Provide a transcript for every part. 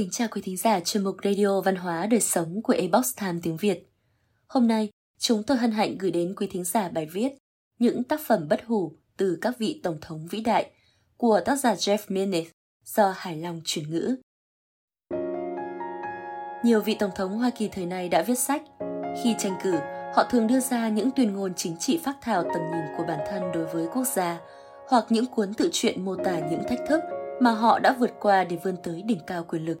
kính chào quý thính giả chuyên mục Radio Văn hóa Đời Sống của Ebox Time tiếng Việt. Hôm nay, chúng tôi hân hạnh gửi đến quý thính giả bài viết Những tác phẩm bất hủ từ các vị Tổng thống vĩ đại của tác giả Jeff Minnis do Hải Long chuyển ngữ. Nhiều vị Tổng thống Hoa Kỳ thời này đã viết sách. Khi tranh cử, họ thường đưa ra những tuyên ngôn chính trị phác thảo tầm nhìn của bản thân đối với quốc gia hoặc những cuốn tự truyện mô tả những thách thức mà họ đã vượt qua để vươn tới đỉnh cao quyền lực.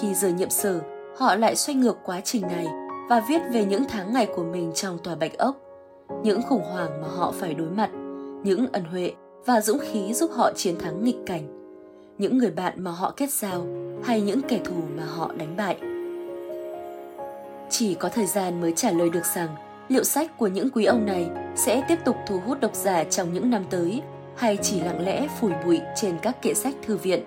Khi rời nhiệm sở, họ lại xoay ngược quá trình này và viết về những tháng ngày của mình trong tòa bạch ốc, những khủng hoảng mà họ phải đối mặt, những ân huệ và dũng khí giúp họ chiến thắng nghịch cảnh, những người bạn mà họ kết giao hay những kẻ thù mà họ đánh bại. Chỉ có thời gian mới trả lời được rằng liệu sách của những quý ông này sẽ tiếp tục thu hút độc giả trong những năm tới hay chỉ lặng lẽ phủi bụi trên các kệ sách thư viện,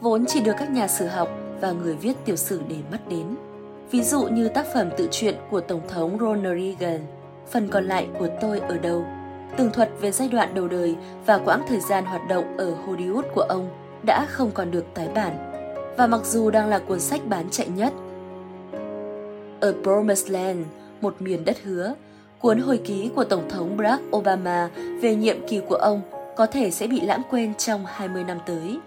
vốn chỉ được các nhà sử học và người viết tiểu sử để mắt đến. Ví dụ như tác phẩm tự truyện của Tổng thống Ronald Reagan, phần còn lại của tôi ở đâu, tường thuật về giai đoạn đầu đời và quãng thời gian hoạt động ở Hollywood của ông đã không còn được tái bản. Và mặc dù đang là cuốn sách bán chạy nhất, A Promised Land, một miền đất hứa, cuốn hồi ký của Tổng thống Barack Obama về nhiệm kỳ của ông có thể sẽ bị lãng quên trong 20 năm tới.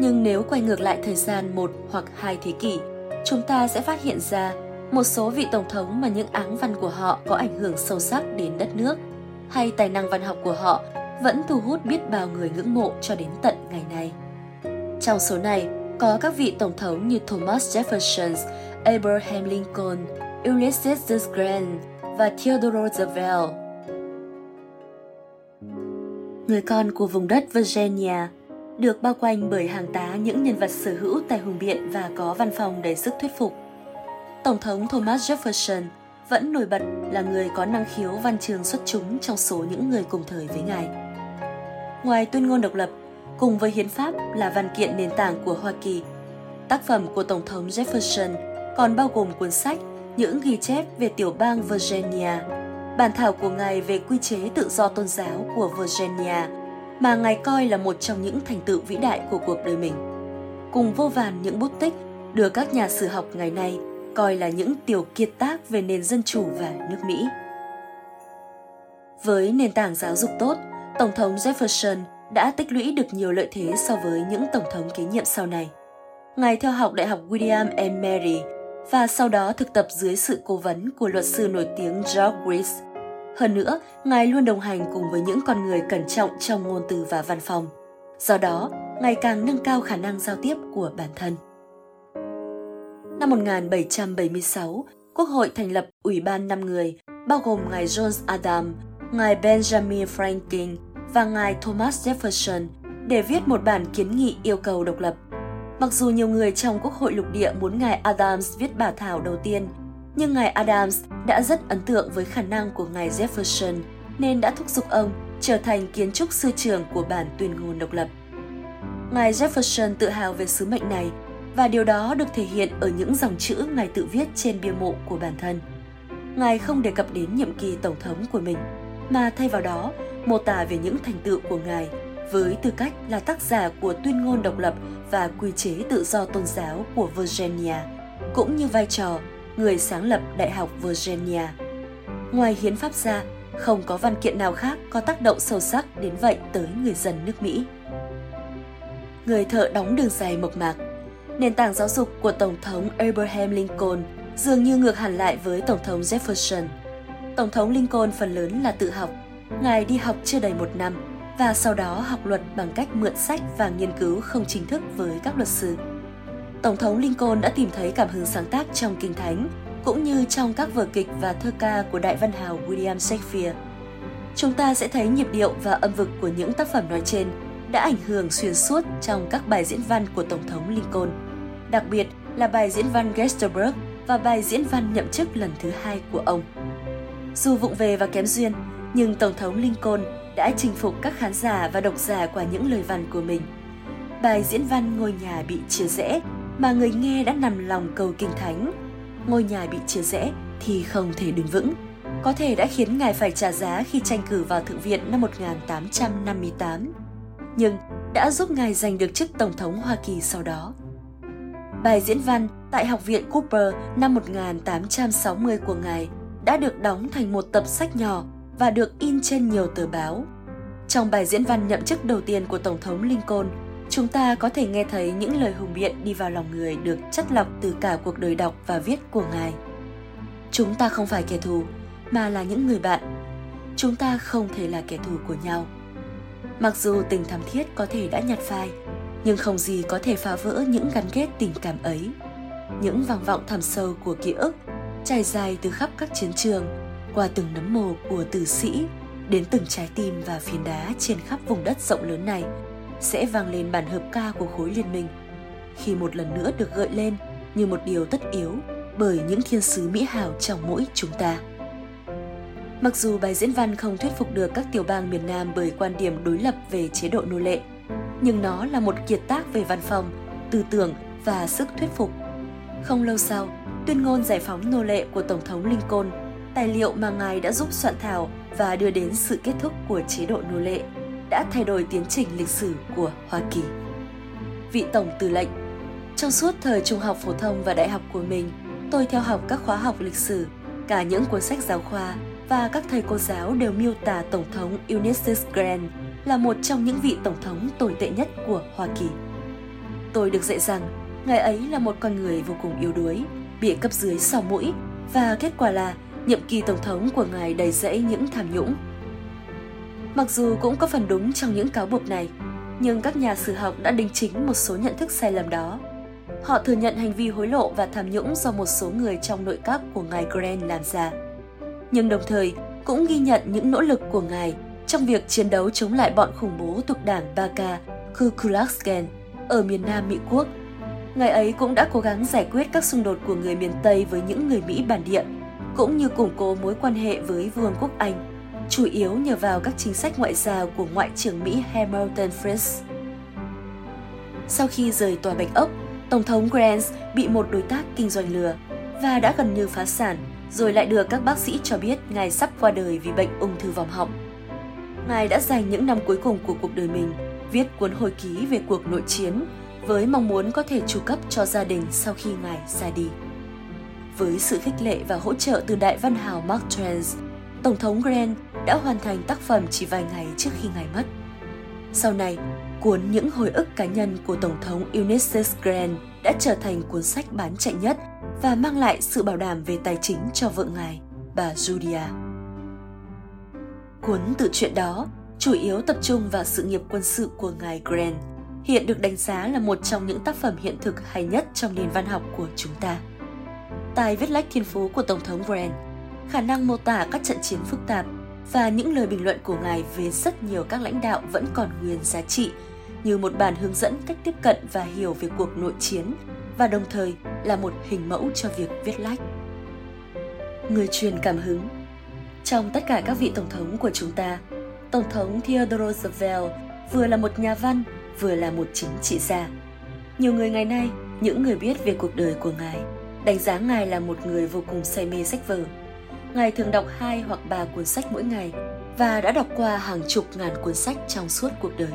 Nhưng nếu quay ngược lại thời gian một hoặc hai thế kỷ, chúng ta sẽ phát hiện ra một số vị tổng thống mà những áng văn của họ có ảnh hưởng sâu sắc đến đất nước, hay tài năng văn học của họ vẫn thu hút biết bao người ngưỡng mộ cho đến tận ngày nay. Trong số này, có các vị tổng thống như Thomas Jefferson, Abraham Lincoln, Ulysses S. Grant và Theodore Roosevelt. Người con của vùng đất Virginia, được bao quanh bởi hàng tá những nhân vật sở hữu tài hùng biện và có văn phòng đầy sức thuyết phục. Tổng thống Thomas Jefferson vẫn nổi bật là người có năng khiếu văn trường xuất chúng trong số những người cùng thời với ngài. Ngoài tuyên ngôn độc lập, cùng với hiến pháp là văn kiện nền tảng của Hoa Kỳ, tác phẩm của Tổng thống Jefferson còn bao gồm cuốn sách những ghi chép về tiểu bang Virginia, bản thảo của ngài về quy chế tự do tôn giáo của Virginia mà ngài coi là một trong những thành tựu vĩ đại của cuộc đời mình. Cùng vô vàn những bút tích được các nhà sử học ngày nay coi là những tiểu kiệt tác về nền dân chủ và nước Mỹ. Với nền tảng giáo dục tốt, Tổng thống Jefferson đã tích lũy được nhiều lợi thế so với những tổng thống kế nhiệm sau này. Ngài theo học Đại học William and Mary và sau đó thực tập dưới sự cố vấn của luật sư nổi tiếng George Grace. Hơn nữa, Ngài luôn đồng hành cùng với những con người cẩn trọng trong ngôn từ và văn phòng. Do đó, ngày càng nâng cao khả năng giao tiếp của bản thân. Năm 1776, Quốc hội thành lập Ủy ban 5 người, bao gồm Ngài John Adam, Ngài Benjamin Franklin và Ngài Thomas Jefferson để viết một bản kiến nghị yêu cầu độc lập Mặc dù nhiều người trong Quốc hội lục địa muốn ngài Adams viết bản thảo đầu tiên, nhưng ngài Adams đã rất ấn tượng với khả năng của ngài Jefferson nên đã thúc giục ông trở thành kiến trúc sư trưởng của bản tuyên ngôn độc lập. Ngài Jefferson tự hào về sứ mệnh này và điều đó được thể hiện ở những dòng chữ ngài tự viết trên bia mộ của bản thân. Ngài không đề cập đến nhiệm kỳ tổng thống của mình, mà thay vào đó mô tả về những thành tựu của ngài với tư cách là tác giả của tuyên ngôn độc lập và quy chế tự do tôn giáo của Virginia, cũng như vai trò người sáng lập Đại học Virginia. Ngoài hiến pháp ra, không có văn kiện nào khác có tác động sâu sắc đến vậy tới người dân nước Mỹ. Người thợ đóng đường dài mộc mạc, nền tảng giáo dục của Tổng thống Abraham Lincoln dường như ngược hẳn lại với Tổng thống Jefferson. Tổng thống Lincoln phần lớn là tự học, ngài đi học chưa đầy một năm và sau đó học luật bằng cách mượn sách và nghiên cứu không chính thức với các luật sư. Tổng thống Lincoln đã tìm thấy cảm hứng sáng tác trong Kinh Thánh, cũng như trong các vở kịch và thơ ca của đại văn hào William Shakespeare. Chúng ta sẽ thấy nhịp điệu và âm vực của những tác phẩm nói trên đã ảnh hưởng xuyên suốt trong các bài diễn văn của Tổng thống Lincoln, đặc biệt là bài diễn văn Gettysburg và bài diễn văn nhậm chức lần thứ hai của ông. Dù vụng về và kém duyên, nhưng Tổng thống Lincoln đã chinh phục các khán giả và độc giả qua những lời văn của mình. Bài diễn văn Ngôi nhà bị chia rẽ mà người nghe đã nằm lòng cầu kinh thánh. Ngôi nhà bị chia rẽ thì không thể đứng vững. Có thể đã khiến ngài phải trả giá khi tranh cử vào Thượng viện năm 1858. Nhưng đã giúp ngài giành được chức Tổng thống Hoa Kỳ sau đó. Bài diễn văn tại Học viện Cooper năm 1860 của ngài đã được đóng thành một tập sách nhỏ và được in trên nhiều tờ báo. Trong bài diễn văn nhậm chức đầu tiên của Tổng thống Lincoln, chúng ta có thể nghe thấy những lời hùng biện đi vào lòng người được chất lọc từ cả cuộc đời đọc và viết của ngài. Chúng ta không phải kẻ thù, mà là những người bạn. Chúng ta không thể là kẻ thù của nhau. Mặc dù tình thắm thiết có thể đã nhạt phai, nhưng không gì có thể phá vỡ những gắn kết tình cảm ấy. Những vang vọng thẳm sâu của ký ức trải dài từ khắp các chiến trường, qua từng nấm mồ của tử sĩ, đến từng trái tim và phiến đá trên khắp vùng đất rộng lớn này sẽ vang lên bản hợp ca của khối liên minh. Khi một lần nữa được gợi lên như một điều tất yếu bởi những thiên sứ mỹ hảo trong mỗi chúng ta. Mặc dù bài diễn văn không thuyết phục được các tiểu bang miền Nam bởi quan điểm đối lập về chế độ nô lệ, nhưng nó là một kiệt tác về văn phòng, tư tưởng và sức thuyết phục. Không lâu sau, tuyên ngôn giải phóng nô lệ của Tổng thống Lincoln, tài liệu mà ngài đã giúp soạn thảo và đưa đến sự kết thúc của chế độ nô lệ, đã thay đổi tiến trình lịch sử của Hoa Kỳ. Vị Tổng Tư lệnh Trong suốt thời trung học phổ thông và đại học của mình, tôi theo học các khóa học lịch sử, cả những cuốn sách giáo khoa và các thầy cô giáo đều miêu tả Tổng thống Ulysses Grant là một trong những vị tổng thống tồi tệ nhất của Hoa Kỳ. Tôi được dạy rằng ngài ấy là một con người vô cùng yếu đuối, bị cấp dưới sò mũi và kết quả là nhiệm kỳ tổng thống của ngài đầy rẫy những tham nhũng. Mặc dù cũng có phần đúng trong những cáo buộc này, nhưng các nhà sử học đã đính chính một số nhận thức sai lầm đó. Họ thừa nhận hành vi hối lộ và tham nhũng do một số người trong nội các của ngài Grant làm ra. Nhưng đồng thời cũng ghi nhận những nỗ lực của ngài trong việc chiến đấu chống lại bọn khủng bố thuộc đảng Baka Ku Klux Klan ở miền Nam Mỹ Quốc. Ngài ấy cũng đã cố gắng giải quyết các xung đột của người miền Tây với những người Mỹ bản địa, cũng như củng cố mối quan hệ với Vương quốc Anh, chủ yếu nhờ vào các chính sách ngoại giao của Ngoại trưởng Mỹ Hamilton Fish. Sau khi rời tòa Bạch Ốc, Tổng thống Grant bị một đối tác kinh doanh lừa và đã gần như phá sản, rồi lại được các bác sĩ cho biết ngài sắp qua đời vì bệnh ung thư vòng họng. Ngài đã dành những năm cuối cùng của cuộc đời mình viết cuốn hồi ký về cuộc nội chiến với mong muốn có thể tru cấp cho gia đình sau khi Ngài ra đi. Với sự khích lệ và hỗ trợ từ đại văn hào Mark Twain, Tổng thống Grant đã hoàn thành tác phẩm chỉ vài ngày trước khi Ngài mất. Sau này, cuốn Những hồi ức cá nhân của Tổng thống Ulysses Grant đã trở thành cuốn sách bán chạy nhất và mang lại sự bảo đảm về tài chính cho vợ ngài, bà Julia. Cuốn tự truyện đó chủ yếu tập trung vào sự nghiệp quân sự của ngài Grant, hiện được đánh giá là một trong những tác phẩm hiện thực hay nhất trong nền văn học của chúng ta. Tài viết lách thiên phú của Tổng thống Grant, khả năng mô tả các trận chiến phức tạp và những lời bình luận của ngài về rất nhiều các lãnh đạo vẫn còn nguyên giá trị như một bản hướng dẫn cách tiếp cận và hiểu về cuộc nội chiến và đồng thời là một hình mẫu cho việc viết lách. Người truyền cảm hứng trong tất cả các vị tổng thống của chúng ta, Tổng thống Theodore Roosevelt vừa là một nhà văn, vừa là một chính trị gia. Nhiều người ngày nay, những người biết về cuộc đời của ngài, đánh giá ngài là một người vô cùng say mê sách vở. Ngài thường đọc hai hoặc ba cuốn sách mỗi ngày và đã đọc qua hàng chục ngàn cuốn sách trong suốt cuộc đời.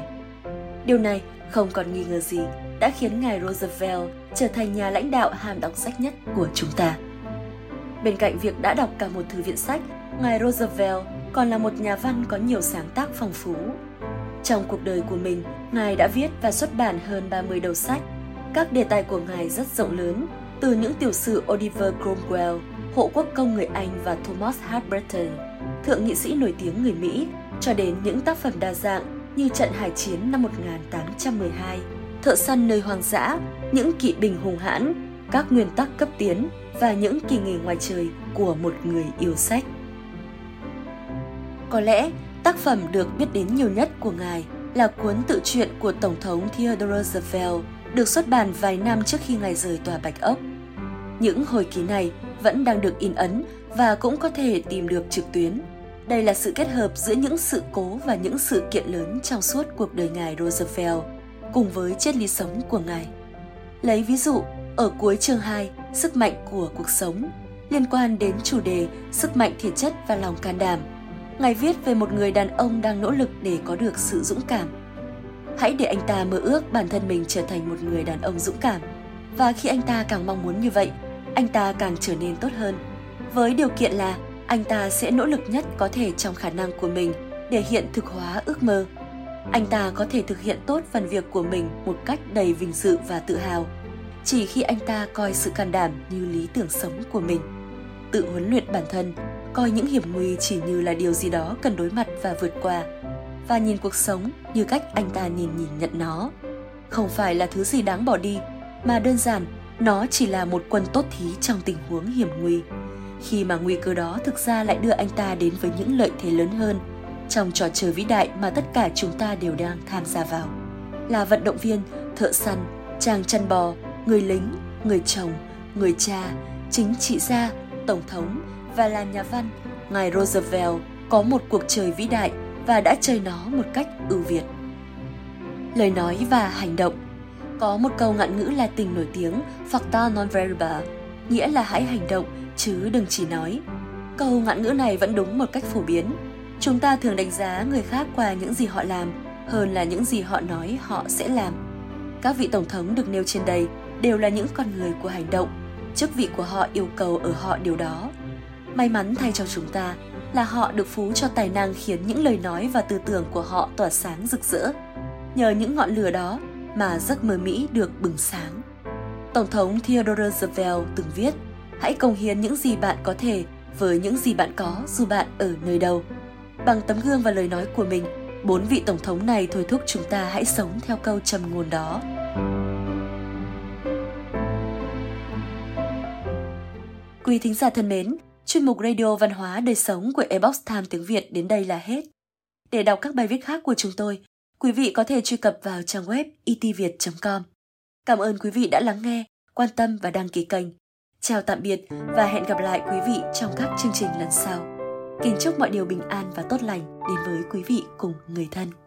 Điều này không còn nghi ngờ gì đã khiến ngài Roosevelt trở thành nhà lãnh đạo ham đọc sách nhất của chúng ta. Bên cạnh việc đã đọc cả một thư viện sách ngài Roosevelt còn là một nhà văn có nhiều sáng tác phong phú. Trong cuộc đời của mình, ngài đã viết và xuất bản hơn 30 đầu sách. Các đề tài của ngài rất rộng lớn, từ những tiểu sử Oliver Cromwell, hộ quốc công người Anh và Thomas Hart Breton, thượng nghị sĩ nổi tiếng người Mỹ, cho đến những tác phẩm đa dạng như Trận Hải Chiến năm 1812, Thợ săn nơi hoang dã, những kỵ binh hùng hãn, các nguyên tắc cấp tiến và những kỳ nghề ngoài trời của một người yêu sách. Có lẽ, tác phẩm được biết đến nhiều nhất của ngài là cuốn tự truyện của Tổng thống Theodore Roosevelt, được xuất bản vài năm trước khi ngài rời tòa Bạch Ốc. Những hồi ký này vẫn đang được in ấn và cũng có thể tìm được trực tuyến. Đây là sự kết hợp giữa những sự cố và những sự kiện lớn trong suốt cuộc đời ngài Roosevelt, cùng với triết lý sống của ngài. Lấy ví dụ, ở cuối chương 2, sức mạnh của cuộc sống, liên quan đến chủ đề sức mạnh thể chất và lòng can đảm – Ngài viết về một người đàn ông đang nỗ lực để có được sự dũng cảm. Hãy để anh ta mơ ước bản thân mình trở thành một người đàn ông dũng cảm. Và khi anh ta càng mong muốn như vậy, anh ta càng trở nên tốt hơn. Với điều kiện là anh ta sẽ nỗ lực nhất có thể trong khả năng của mình để hiện thực hóa ước mơ. Anh ta có thể thực hiện tốt phần việc của mình một cách đầy vinh dự và tự hào. Chỉ khi anh ta coi sự can đảm như lý tưởng sống của mình, tự huấn luyện bản thân, coi những hiểm nguy chỉ như là điều gì đó cần đối mặt và vượt qua, và nhìn cuộc sống như cách anh ta nhìn nhìn nhận nó. Không phải là thứ gì đáng bỏ đi, mà đơn giản nó chỉ là một quân tốt thí trong tình huống hiểm nguy. Khi mà nguy cơ đó thực ra lại đưa anh ta đến với những lợi thế lớn hơn trong trò chơi vĩ đại mà tất cả chúng ta đều đang tham gia vào. Là vận động viên, thợ săn, chàng chăn bò, người lính, người chồng, người cha, chính trị gia, tổng thống và là nhà văn, ngài Roosevelt có một cuộc chơi vĩ đại và đã chơi nó một cách ưu việt. Lời nói và hành động Có một câu ngạn ngữ Latin nổi tiếng Facta non verba, nghĩa là hãy hành động chứ đừng chỉ nói. Câu ngạn ngữ này vẫn đúng một cách phổ biến. Chúng ta thường đánh giá người khác qua những gì họ làm hơn là những gì họ nói họ sẽ làm. Các vị tổng thống được nêu trên đây đều là những con người của hành động. Chức vị của họ yêu cầu ở họ điều đó. May mắn thay cho chúng ta là họ được phú cho tài năng khiến những lời nói và tư tưởng của họ tỏa sáng rực rỡ. Nhờ những ngọn lửa đó mà giấc mơ Mỹ được bừng sáng. Tổng thống Theodore Roosevelt từng viết, hãy công hiến những gì bạn có thể với những gì bạn có dù bạn ở nơi đâu. Bằng tấm gương và lời nói của mình, bốn vị tổng thống này thôi thúc chúng ta hãy sống theo câu trầm ngôn đó. Quý thính giả thân mến, chuyên mục Radio Văn hóa Đời Sống của Ebox Time tiếng Việt đến đây là hết. Để đọc các bài viết khác của chúng tôi, quý vị có thể truy cập vào trang web e itviet.com. Cảm ơn quý vị đã lắng nghe, quan tâm và đăng ký kênh. Chào tạm biệt và hẹn gặp lại quý vị trong các chương trình lần sau. Kính chúc mọi điều bình an và tốt lành đến với quý vị cùng người thân.